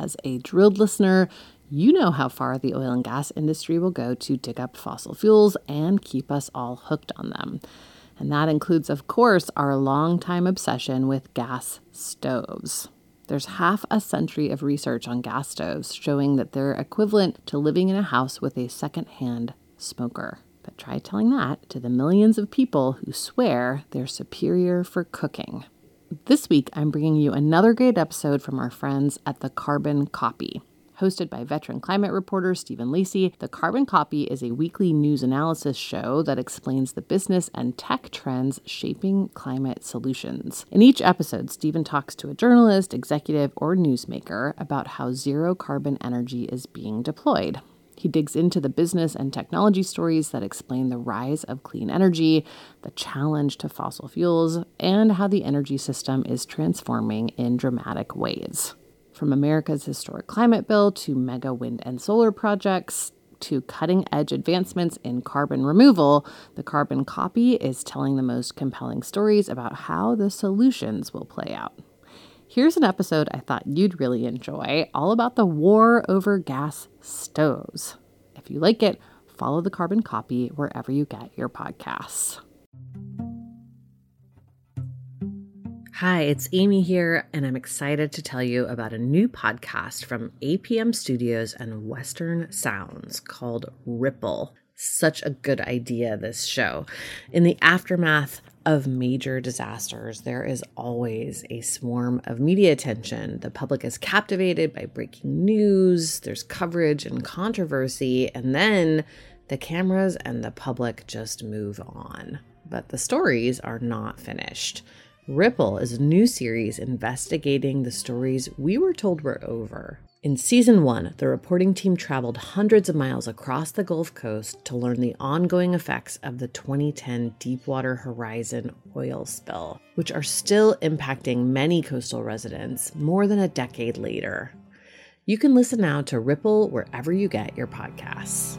As a drilled listener, you know how far the oil and gas industry will go to dig up fossil fuels and keep us all hooked on them. And that includes, of course, our longtime obsession with gas stoves. There's half a century of research on gas stoves showing that they're equivalent to living in a house with a secondhand smoker. But try telling that to the millions of people who swear they're superior for cooking. This week, I'm bringing you another great episode from our friends at the Carbon Copy. Hosted by veteran climate reporter Stephen Lacey, The Carbon Copy is a weekly news analysis show that explains the business and tech trends shaping climate solutions. In each episode, Stephen talks to a journalist, executive, or newsmaker about how zero carbon energy is being deployed. He digs into the business and technology stories that explain the rise of clean energy, the challenge to fossil fuels, and how the energy system is transforming in dramatic ways. From America's historic climate bill to mega wind and solar projects to cutting edge advancements in carbon removal, the carbon copy is telling the most compelling stories about how the solutions will play out. Here's an episode I thought you'd really enjoy, all about the war over gas stoves. If you like it, follow the carbon copy wherever you get your podcasts. Hi, it's Amy here, and I'm excited to tell you about a new podcast from APM Studios and Western Sounds called Ripple. Such a good idea, this show. In the aftermath of major disasters, there is always a swarm of media attention. The public is captivated by breaking news, there's coverage and controversy, and then the cameras and the public just move on. But the stories are not finished. Ripple is a new series investigating the stories we were told were over. In season one, the reporting team traveled hundreds of miles across the Gulf Coast to learn the ongoing effects of the 2010 Deepwater Horizon oil spill, which are still impacting many coastal residents more than a decade later. You can listen now to Ripple wherever you get your podcasts.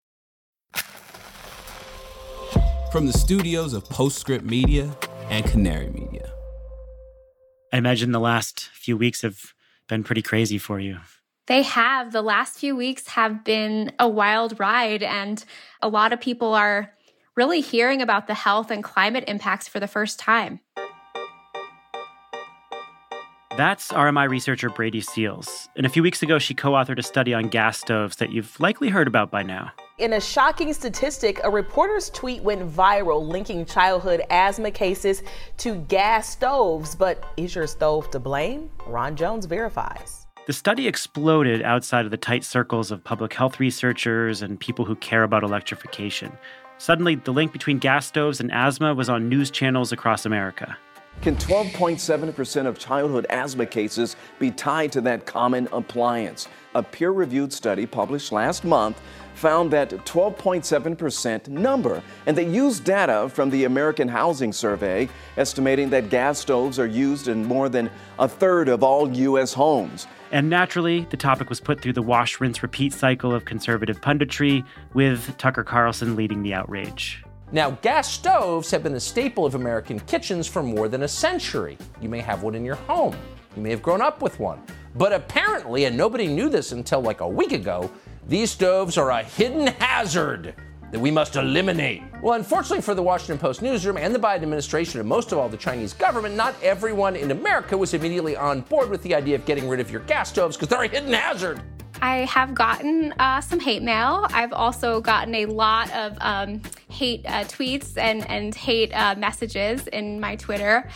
From the studios of Postscript Media and Canary Media. I imagine the last few weeks have been pretty crazy for you. They have. The last few weeks have been a wild ride, and a lot of people are really hearing about the health and climate impacts for the first time. That's RMI researcher Brady Seals. And a few weeks ago, she co authored a study on gas stoves that you've likely heard about by now. In a shocking statistic, a reporter's tweet went viral linking childhood asthma cases to gas stoves. But is your stove to blame? Ron Jones verifies. The study exploded outside of the tight circles of public health researchers and people who care about electrification. Suddenly, the link between gas stoves and asthma was on news channels across America. Can 12.7% of childhood asthma cases be tied to that common appliance? A peer reviewed study published last month found that 12.7% number, and they used data from the American Housing Survey, estimating that gas stoves are used in more than a third of all U.S. homes. And naturally, the topic was put through the wash, rinse, repeat cycle of conservative punditry, with Tucker Carlson leading the outrage. Now, gas stoves have been a staple of American kitchens for more than a century. You may have one in your home, you may have grown up with one. But apparently, and nobody knew this until like a week ago, these stoves are a hidden hazard that we must eliminate. Well, unfortunately for the Washington Post newsroom and the Biden administration, and most of all the Chinese government, not everyone in America was immediately on board with the idea of getting rid of your gas stoves because they're a hidden hazard. I have gotten uh, some hate mail. I've also gotten a lot of um, hate uh, tweets and, and hate uh, messages in my Twitter.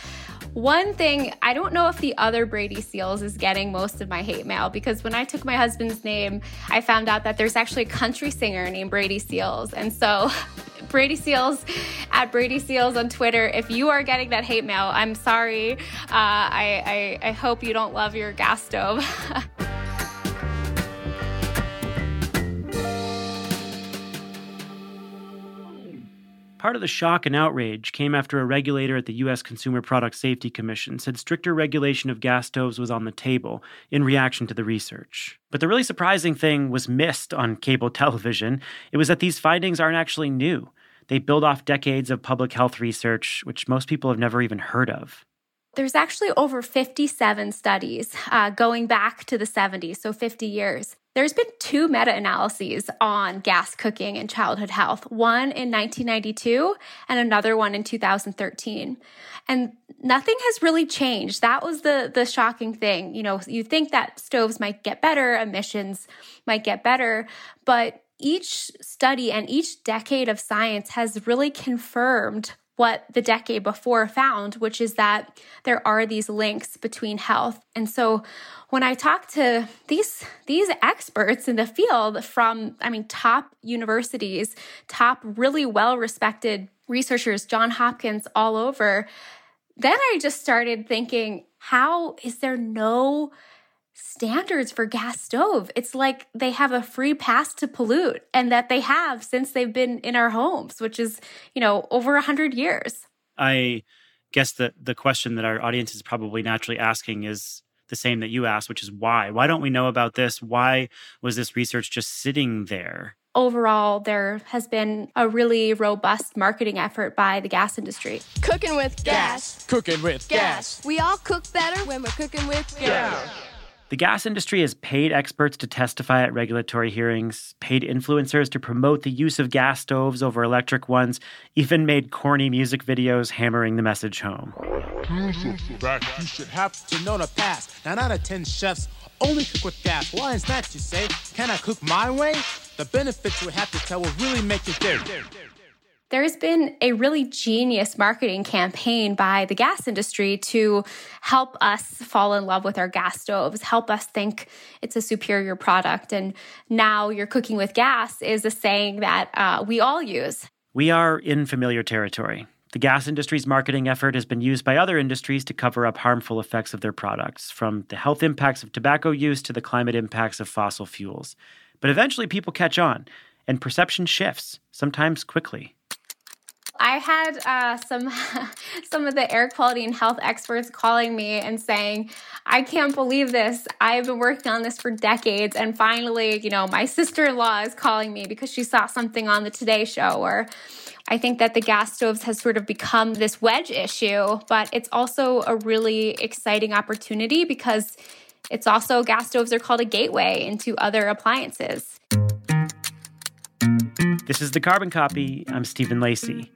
One thing, I don't know if the other Brady Seals is getting most of my hate mail because when I took my husband's name, I found out that there's actually a country singer named Brady Seals. And so Brady Seals at Brady Seals on Twitter. If you are getting that hate mail, I'm sorry. Uh, I, I, I hope you don't love your gas stove. Part of the shock and outrage came after a regulator at the U.S. Consumer Product Safety Commission said stricter regulation of gas stoves was on the table in reaction to the research. But the really surprising thing was missed on cable television. It was that these findings aren't actually new. They build off decades of public health research, which most people have never even heard of. There's actually over 57 studies uh, going back to the 70s, so 50 years. There's been two meta analyses on gas cooking and childhood health, one in 1992 and another one in 2013. And nothing has really changed. That was the, the shocking thing. You know, you think that stoves might get better, emissions might get better, but each study and each decade of science has really confirmed what the decade before found, which is that there are these links between health. And so when I talk to these these experts in the field from I mean top universities, top really well-respected researchers, John Hopkins all over, then I just started thinking, how is there no standards for gas stove. It's like they have a free pass to pollute and that they have since they've been in our homes, which is, you know, over a hundred years. I guess the the question that our audience is probably naturally asking is the same that you asked, which is why? Why don't we know about this? Why was this research just sitting there? Overall, there has been a really robust marketing effort by the gas industry. Cooking with gas. Cooking with gas. We all cook better when we're cooking with gas. The gas industry has paid experts to testify at regulatory hearings, paid influencers to promote the use of gas stoves over electric ones, even made corny music videos hammering the message home. You should have to know the past. Nine out of ten chefs only cook with gas. Why is that, you say? Can I cook my way? The benefits we have to tell will really make it there there has been a really genius marketing campaign by the gas industry to help us fall in love with our gas stoves, help us think it's a superior product. And now you're cooking with gas is a saying that uh, we all use. We are in familiar territory. The gas industry's marketing effort has been used by other industries to cover up harmful effects of their products, from the health impacts of tobacco use to the climate impacts of fossil fuels. But eventually people catch on, and perception shifts, sometimes quickly. I had uh, some some of the air quality and health experts calling me and saying, "I can't believe this. I've been working on this for decades, and finally, you know, my sister-in-law is calling me because she saw something on the Today Show." Or, I think that the gas stoves has sort of become this wedge issue, but it's also a really exciting opportunity because it's also gas stoves are called a gateway into other appliances. This is the Carbon Copy. I'm Stephen Lacey.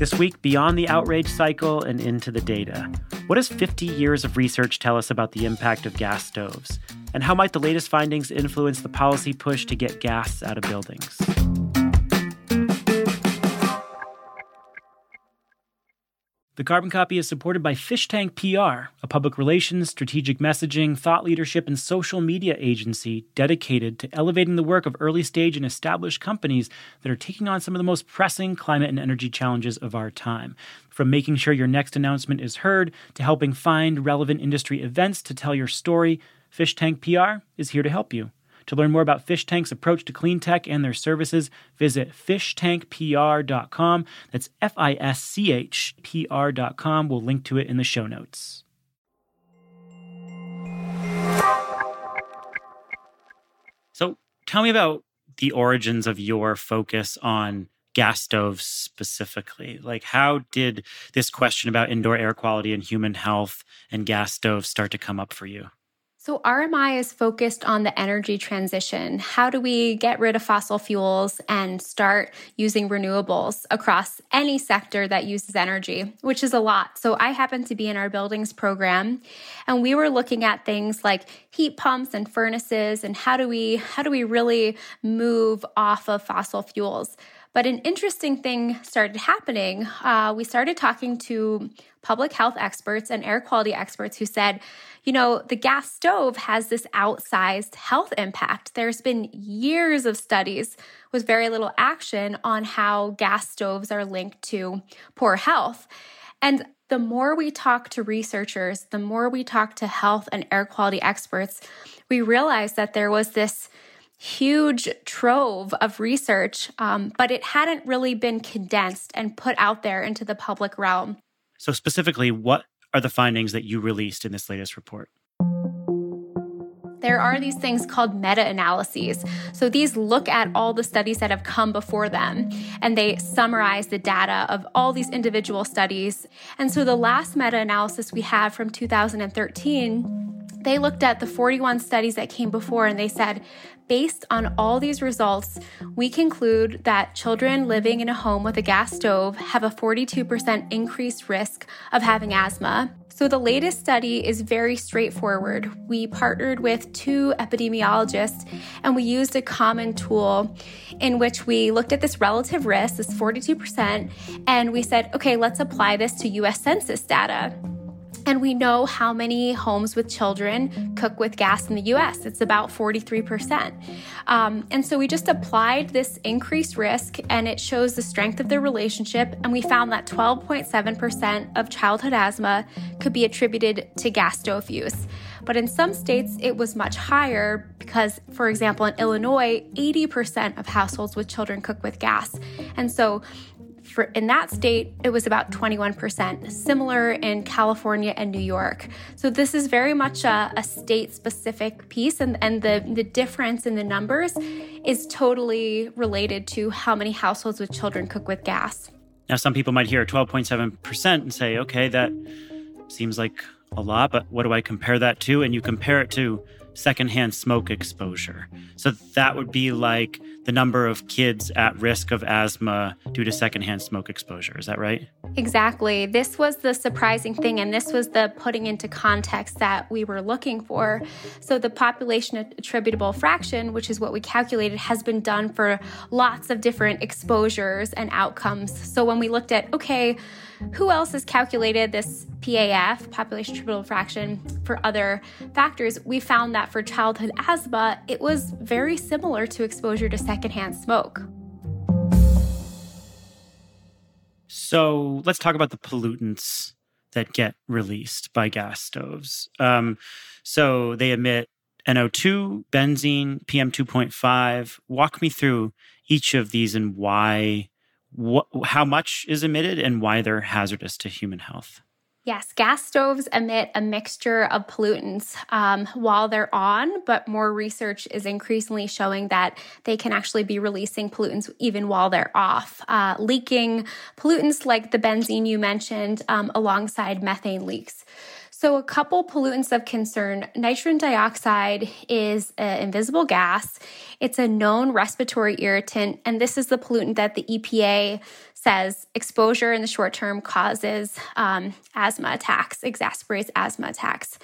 This week, beyond the outrage cycle and into the data. What does 50 years of research tell us about the impact of gas stoves? And how might the latest findings influence the policy push to get gas out of buildings? The Carbon Copy is supported by Fischtank PR, a public relations, strategic messaging, thought leadership, and social media agency dedicated to elevating the work of early stage and established companies that are taking on some of the most pressing climate and energy challenges of our time. From making sure your next announcement is heard to helping find relevant industry events to tell your story, Fischtank PR is here to help you. To learn more about Fischtank's approach to clean tech and their services, visit fischtankpr.com. That's F I S C H P R.com. We'll link to it in the show notes. So tell me about the origins of your focus on gas stoves specifically. Like, how did this question about indoor air quality and human health and gas stoves start to come up for you? So, RMI is focused on the energy transition. How do we get rid of fossil fuels and start using renewables across any sector that uses energy, which is a lot. So, I happen to be in our buildings program and we were looking at things like heat pumps and furnaces and how do we how do we really move off of fossil fuels? But an interesting thing started happening. Uh, we started talking to public health experts and air quality experts who said, you know, the gas stove has this outsized health impact. There's been years of studies with very little action on how gas stoves are linked to poor health. And the more we talk to researchers, the more we talk to health and air quality experts, we realized that there was this huge trove of research, um, but it hadn't really been condensed and put out there into the public realm. So, specifically, what are the findings that you released in this latest report? There are these things called meta analyses. So these look at all the studies that have come before them and they summarize the data of all these individual studies. And so the last meta analysis we have from 2013 they looked at the 41 studies that came before and they said, based on all these results, we conclude that children living in a home with a gas stove have a 42% increased risk of having asthma. So, the latest study is very straightforward. We partnered with two epidemiologists and we used a common tool in which we looked at this relative risk, this 42%, and we said, okay, let's apply this to US Census data. And we know how many homes with children cook with gas in the US. It's about 43%. Um, and so we just applied this increased risk, and it shows the strength of the relationship. And we found that 12.7% of childhood asthma could be attributed to gas stove use. But in some states, it was much higher because, for example, in Illinois, 80% of households with children cook with gas. And so for in that state, it was about 21%, similar in California and New York. So this is very much a, a state-specific piece, and, and the, the difference in the numbers is totally related to how many households with children cook with gas. Now, some people might hear 12.7% and say, okay, that seems like a lot, but what do I compare that to? And you compare it to secondhand smoke exposure. So that would be like the number of kids at risk of asthma due to secondhand smoke exposure. Is that right? Exactly. This was the surprising thing, and this was the putting into context that we were looking for. So, the population attributable fraction, which is what we calculated, has been done for lots of different exposures and outcomes. So, when we looked at, okay, who else has calculated this PAF, population attributable fraction, for other factors? We found that for childhood asthma, it was very similar to exposure to secondhand smoke. So let's talk about the pollutants that get released by gas stoves. Um, so they emit NO2, benzene, PM2.5. Walk me through each of these and why, wh- how much is emitted and why they're hazardous to human health. Yes, gas stoves emit a mixture of pollutants um, while they're on, but more research is increasingly showing that they can actually be releasing pollutants even while they're off, uh, leaking pollutants like the benzene you mentioned um, alongside methane leaks. So, a couple pollutants of concern nitrogen dioxide is an invisible gas. It's a known respiratory irritant, and this is the pollutant that the EPA says exposure in the short term causes um, asthma attacks, exacerbates asthma attacks.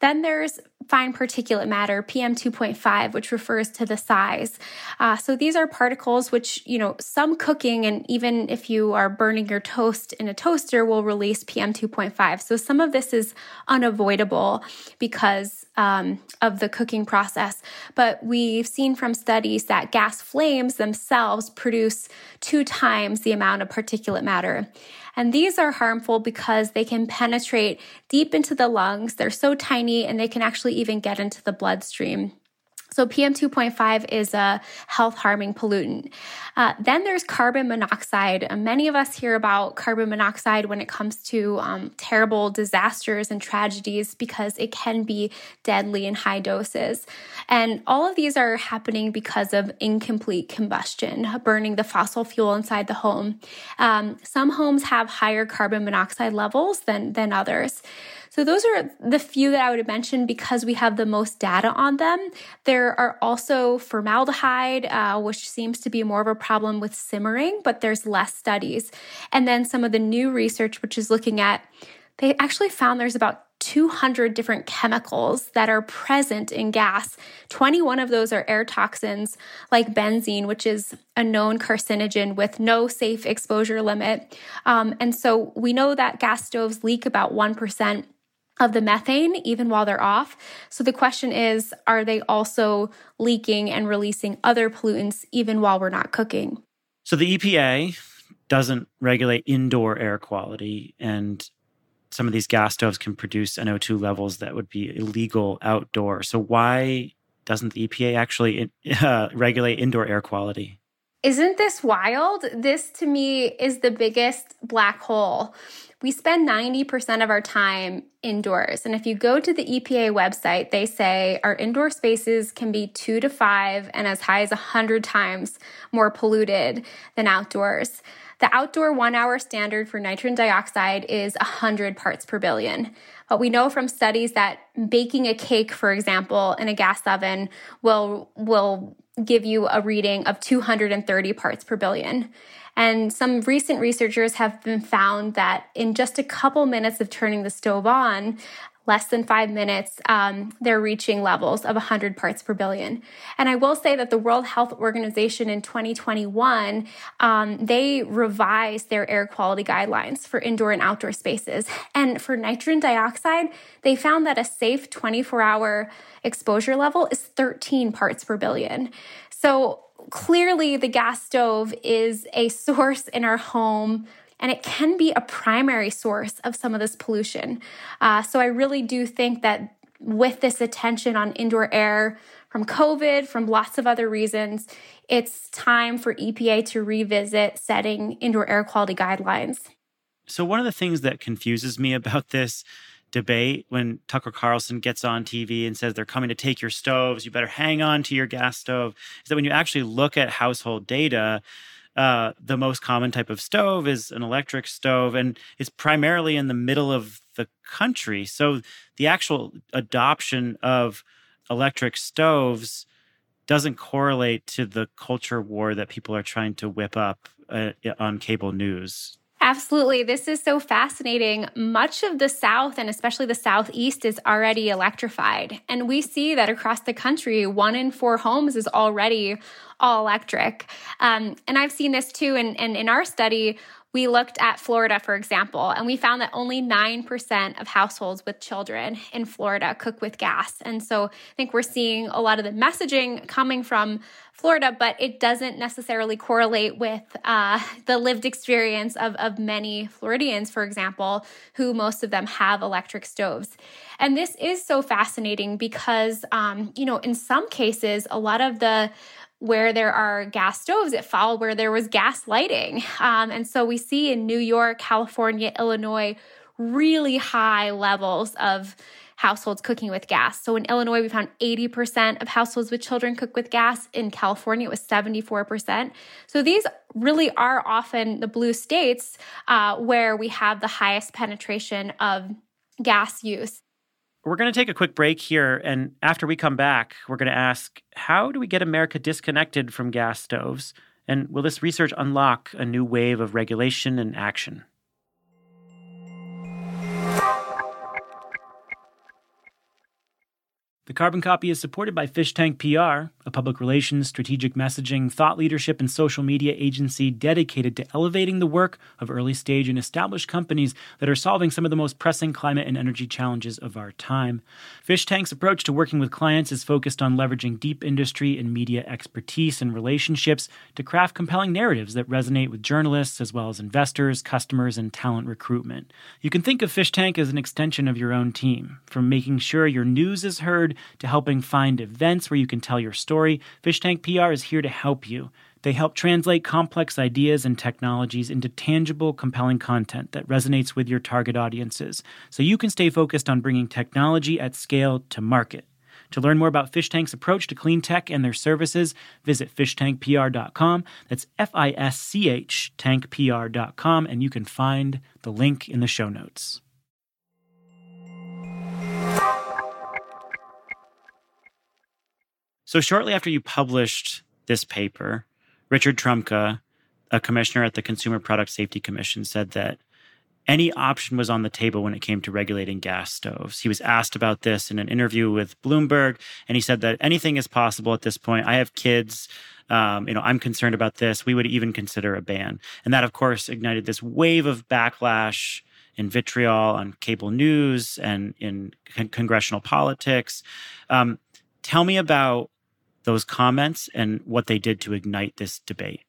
Then there's fine particulate matter, PM2.5, which refers to the size. Uh, so these are particles which, you know, some cooking and even if you are burning your toast in a toaster will release PM2.5. So some of this is unavoidable because um, of the cooking process. But we've seen from studies that gas flames themselves produce two times the amount of particulate matter. And these are harmful because they can penetrate deep into the lungs. They're so tiny and they can actually even get into the bloodstream. So, PM2.5 is a health harming pollutant. Uh, then there's carbon monoxide. Many of us hear about carbon monoxide when it comes to um, terrible disasters and tragedies because it can be deadly in high doses. And all of these are happening because of incomplete combustion, burning the fossil fuel inside the home. Um, some homes have higher carbon monoxide levels than, than others. So those are the few that I would mention because we have the most data on them. There are also formaldehyde, uh, which seems to be more of a problem with simmering, but there's less studies. And then some of the new research, which is looking at, they actually found there's about 200 different chemicals that are present in gas. 21 of those are air toxins like benzene, which is a known carcinogen with no safe exposure limit. Um, and so we know that gas stoves leak about 1% of the methane even while they're off. So the question is are they also leaking and releasing other pollutants even while we're not cooking? So the EPA doesn't regulate indoor air quality and some of these gas stoves can produce NO2 levels that would be illegal outdoor. So why doesn't the EPA actually uh, regulate indoor air quality? Isn't this wild? This to me is the biggest black hole. We spend 90% of our time indoors. And if you go to the EPA website, they say our indoor spaces can be two to five and as high as 100 times more polluted than outdoors. The outdoor one hour standard for nitrogen dioxide is 100 parts per billion. But we know from studies that baking a cake, for example, in a gas oven will, will give you a reading of 230 parts per billion. And some recent researchers have been found that in just a couple minutes of turning the stove on, less than five minutes, um, they're reaching levels of 100 parts per billion. And I will say that the World Health Organization in 2021, um, they revised their air quality guidelines for indoor and outdoor spaces. And for nitrogen dioxide, they found that a safe 24 hour exposure level is 13 parts per billion. So clearly, the gas stove is a source in our home and it can be a primary source of some of this pollution. Uh, so I really do think that with this attention on indoor air from COVID, from lots of other reasons, it's time for EPA to revisit setting indoor air quality guidelines. So, one of the things that confuses me about this debate when Tucker Carlson gets on TV and says they're coming to take your stoves, you better hang on to your gas stove, is that when you actually look at household data, uh, the most common type of stove is an electric stove, and it's primarily in the middle of the country. So the actual adoption of electric stoves doesn't correlate to the culture war that people are trying to whip up uh, on cable news. Absolutely. This is so fascinating. Much of the South and especially the Southeast is already electrified. And we see that across the country, one in four homes is already all electric. Um, and I've seen this too. And, and in our study, we looked at Florida, for example, and we found that only 9% of households with children in Florida cook with gas. And so I think we're seeing a lot of the messaging coming from Florida, but it doesn't necessarily correlate with uh, the lived experience of, of many Floridians, for example, who most of them have electric stoves. And this is so fascinating because, um, you know, in some cases, a lot of the where there are gas stoves, it followed where there was gas lighting. Um, and so we see in New York, California, Illinois, really high levels of households cooking with gas. So in Illinois, we found 80% of households with children cook with gas. In California, it was 74%. So these really are often the blue states uh, where we have the highest penetration of gas use. We're going to take a quick break here. And after we come back, we're going to ask how do we get America disconnected from gas stoves? And will this research unlock a new wave of regulation and action? The Carbon Copy is supported by Fischtank PR, a public relations, strategic messaging, thought leadership, and social media agency dedicated to elevating the work of early stage and established companies that are solving some of the most pressing climate and energy challenges of our time. Fischtank's approach to working with clients is focused on leveraging deep industry and media expertise and relationships to craft compelling narratives that resonate with journalists as well as investors, customers, and talent recruitment. You can think of Fischtank as an extension of your own team, from making sure your news is heard to helping find events where you can tell your story, Fischtank PR is here to help you. They help translate complex ideas and technologies into tangible, compelling content that resonates with your target audiences, so you can stay focused on bringing technology at scale to market. To learn more about Fischtank's approach to clean tech and their services, visit fischtankpr.com. That's F I S C H tankpr.com, and you can find the link in the show notes. So, shortly after you published this paper, Richard Trumka, a commissioner at the Consumer Product Safety Commission, said that any option was on the table when it came to regulating gas stoves. He was asked about this in an interview with Bloomberg, and he said that anything is possible at this point. I have kids. Um, you know, I'm concerned about this. We would even consider a ban. And that, of course, ignited this wave of backlash and vitriol on cable news and in con- congressional politics. Um, tell me about those comments and what they did to ignite this debate.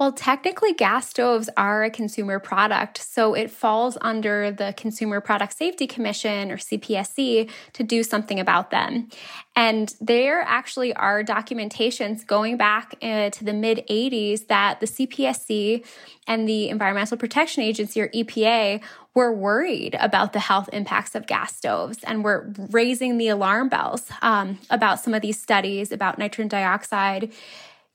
Well, technically, gas stoves are a consumer product, so it falls under the Consumer Product Safety Commission or CPSC to do something about them. And there actually are documentations going back uh, to the mid 80s that the CPSC and the Environmental Protection Agency or EPA were worried about the health impacts of gas stoves and were raising the alarm bells um, about some of these studies about nitrogen dioxide.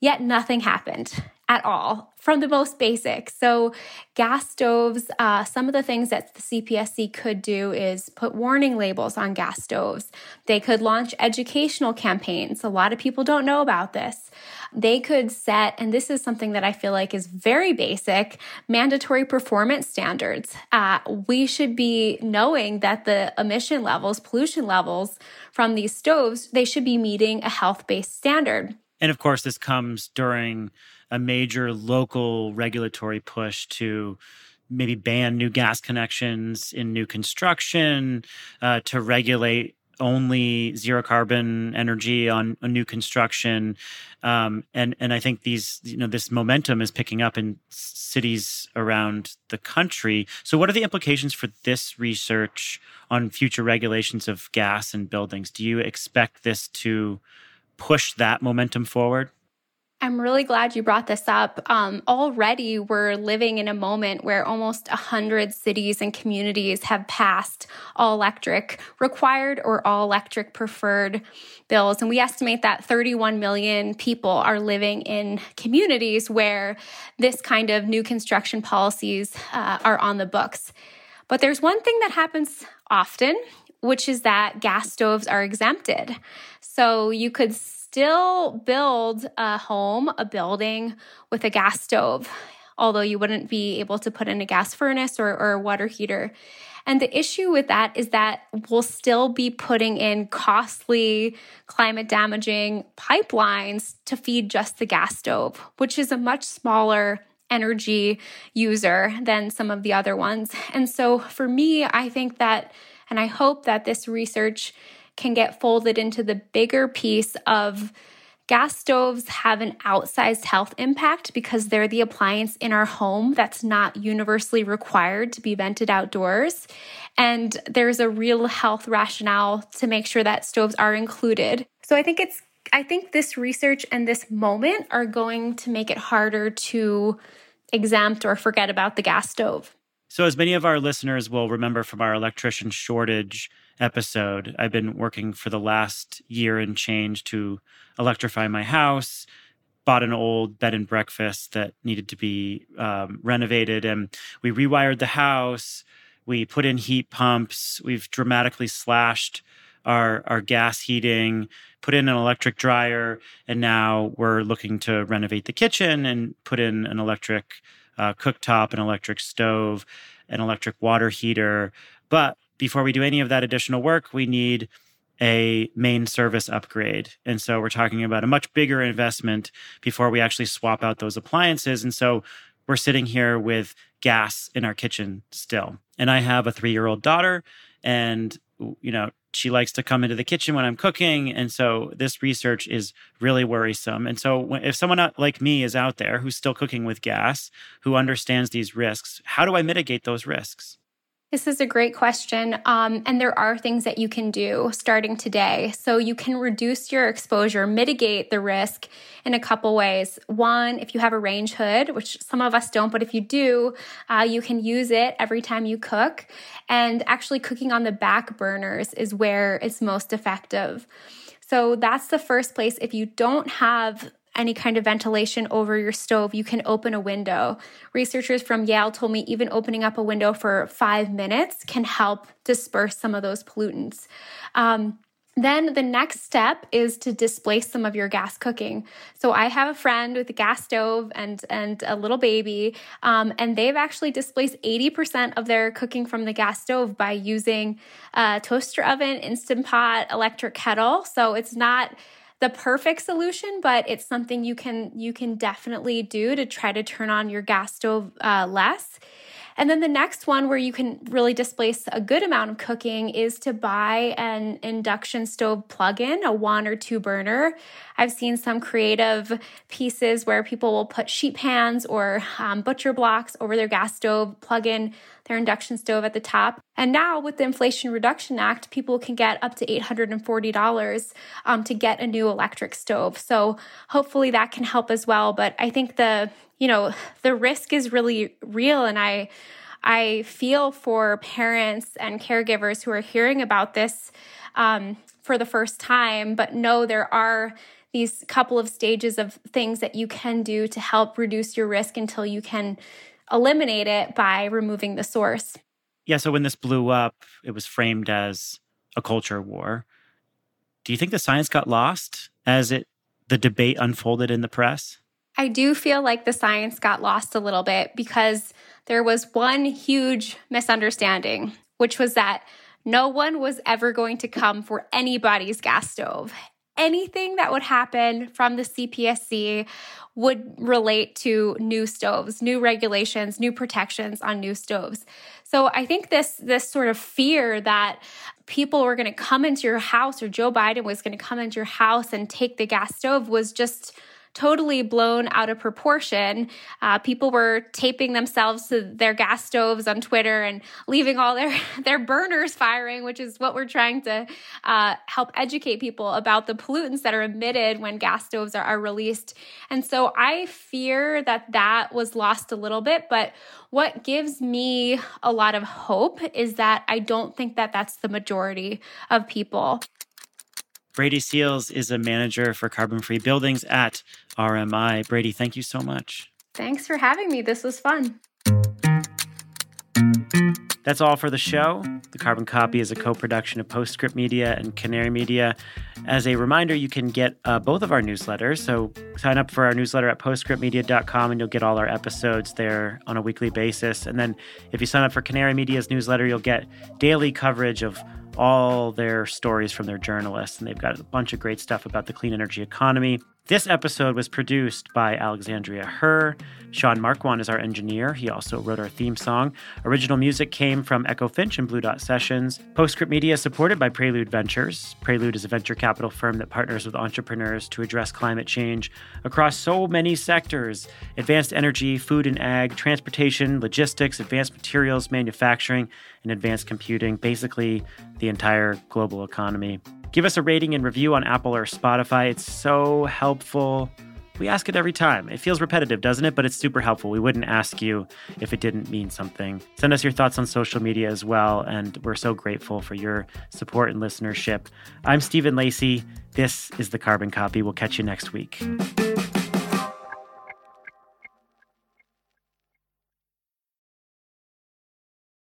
Yet nothing happened at all from the most basic. So, gas stoves, uh, some of the things that the CPSC could do is put warning labels on gas stoves. They could launch educational campaigns. A lot of people don't know about this. They could set, and this is something that I feel like is very basic, mandatory performance standards. Uh, we should be knowing that the emission levels, pollution levels from these stoves, they should be meeting a health based standard. And of course, this comes during a major local regulatory push to maybe ban new gas connections in new construction, uh, to regulate only zero carbon energy on, on new construction, um, and and I think these you know this momentum is picking up in cities around the country. So, what are the implications for this research on future regulations of gas and buildings? Do you expect this to push that momentum forward? I'm really glad you brought this up. Um, already, we're living in a moment where almost 100 cities and communities have passed all electric required or all electric preferred bills. And we estimate that 31 million people are living in communities where this kind of new construction policies uh, are on the books. But there's one thing that happens often, which is that gas stoves are exempted. So you could still build a home, a building with a gas stove, although you wouldn't be able to put in a gas furnace or, or a water heater. And the issue with that is that we'll still be putting in costly, climate damaging pipelines to feed just the gas stove, which is a much smaller energy user than some of the other ones. And so for me, I think that, and I hope that this research can get folded into the bigger piece of gas stoves have an outsized health impact because they're the appliance in our home that's not universally required to be vented outdoors. And there's a real health rationale to make sure that stoves are included. So I think it's I think this research and this moment are going to make it harder to exempt or forget about the gas stove. So, as many of our listeners will remember from our electrician shortage episode. I've been working for the last year and change to electrify my house. Bought an old bed and breakfast that needed to be um, renovated, and we rewired the house. We put in heat pumps. We've dramatically slashed our our gas heating, put in an electric dryer, and now we're looking to renovate the kitchen and put in an electric uh, cooktop, an electric stove, an electric water heater. But before we do any of that additional work, we need a main service upgrade. And so we're talking about a much bigger investment before we actually swap out those appliances. And so we're sitting here with gas in our kitchen still. And I have a three year old daughter, and, you know, she likes to come into the kitchen when I'm cooking. And so this research is really worrisome. And so if someone like me is out there who's still cooking with gas, who understands these risks, how do I mitigate those risks? This is a great question. Um, and there are things that you can do starting today. So you can reduce your exposure, mitigate the risk in a couple ways. One, if you have a range hood, which some of us don't, but if you do, uh, you can use it every time you cook. And actually, cooking on the back burners is where it's most effective. So that's the first place. If you don't have any kind of ventilation over your stove, you can open a window. Researchers from Yale told me even opening up a window for five minutes can help disperse some of those pollutants. Um, Then the next step is to displace some of your gas cooking. So I have a friend with a gas stove and and a little baby, um, and they've actually displaced 80% of their cooking from the gas stove by using a toaster oven, instant pot, electric kettle. So it's not the perfect solution, but it's something you can you can definitely do to try to turn on your gas stove uh, less. And then the next one where you can really displace a good amount of cooking is to buy an induction stove plug-in, a one or two burner. I've seen some creative pieces where people will put sheet pans or um, butcher blocks over their gas stove, plug in their induction stove at the top. And now with the Inflation Reduction Act, people can get up to $840 um, to get a new electric stove. So hopefully that can help as well. But I think the you know, the risk is really real. And I, I feel for parents and caregivers who are hearing about this um, for the first time, but know there are these couple of stages of things that you can do to help reduce your risk until you can eliminate it by removing the source. Yeah. So when this blew up, it was framed as a culture war. Do you think the science got lost as it the debate unfolded in the press? I do feel like the science got lost a little bit because there was one huge misunderstanding, which was that no one was ever going to come for anybody's gas stove. Anything that would happen from the CPSC would relate to new stoves, new regulations, new protections on new stoves. So I think this this sort of fear that people were going to come into your house or Joe Biden was going to come into your house and take the gas stove was just totally blown out of proportion. Uh, people were taping themselves to their gas stoves on Twitter and leaving all their, their burners firing, which is what we're trying to uh, help educate people about the pollutants that are emitted when gas stoves are, are released. And so I fear that that was lost a little bit. But what gives me a lot of hope is that I don't think that that's the majority of people. Brady Seals is a manager for carbon free buildings at RMI. Brady, thank you so much. Thanks for having me. This was fun. That's all for the show. The Carbon Copy is a co production of Postscript Media and Canary Media. As a reminder, you can get uh, both of our newsletters. So sign up for our newsletter at postscriptmedia.com and you'll get all our episodes there on a weekly basis. And then if you sign up for Canary Media's newsletter, you'll get daily coverage of all their stories from their journalists, and they've got a bunch of great stuff about the clean energy economy. This episode was produced by Alexandria Herr. Sean Marquand is our engineer. He also wrote our theme song. Original music came from Echo Finch and Blue Dot Sessions. Postscript Media is supported by Prelude Ventures. Prelude is a venture capital firm that partners with entrepreneurs to address climate change across so many sectors advanced energy, food and ag, transportation, logistics, advanced materials, manufacturing, and advanced computing basically, the entire global economy. Give us a rating and review on Apple or Spotify. It's so helpful. We ask it every time. It feels repetitive, doesn't it? But it's super helpful. We wouldn't ask you if it didn't mean something. Send us your thoughts on social media as well, and we're so grateful for your support and listenership. I'm Stephen Lacey. This is the Carbon Copy. We'll catch you next week.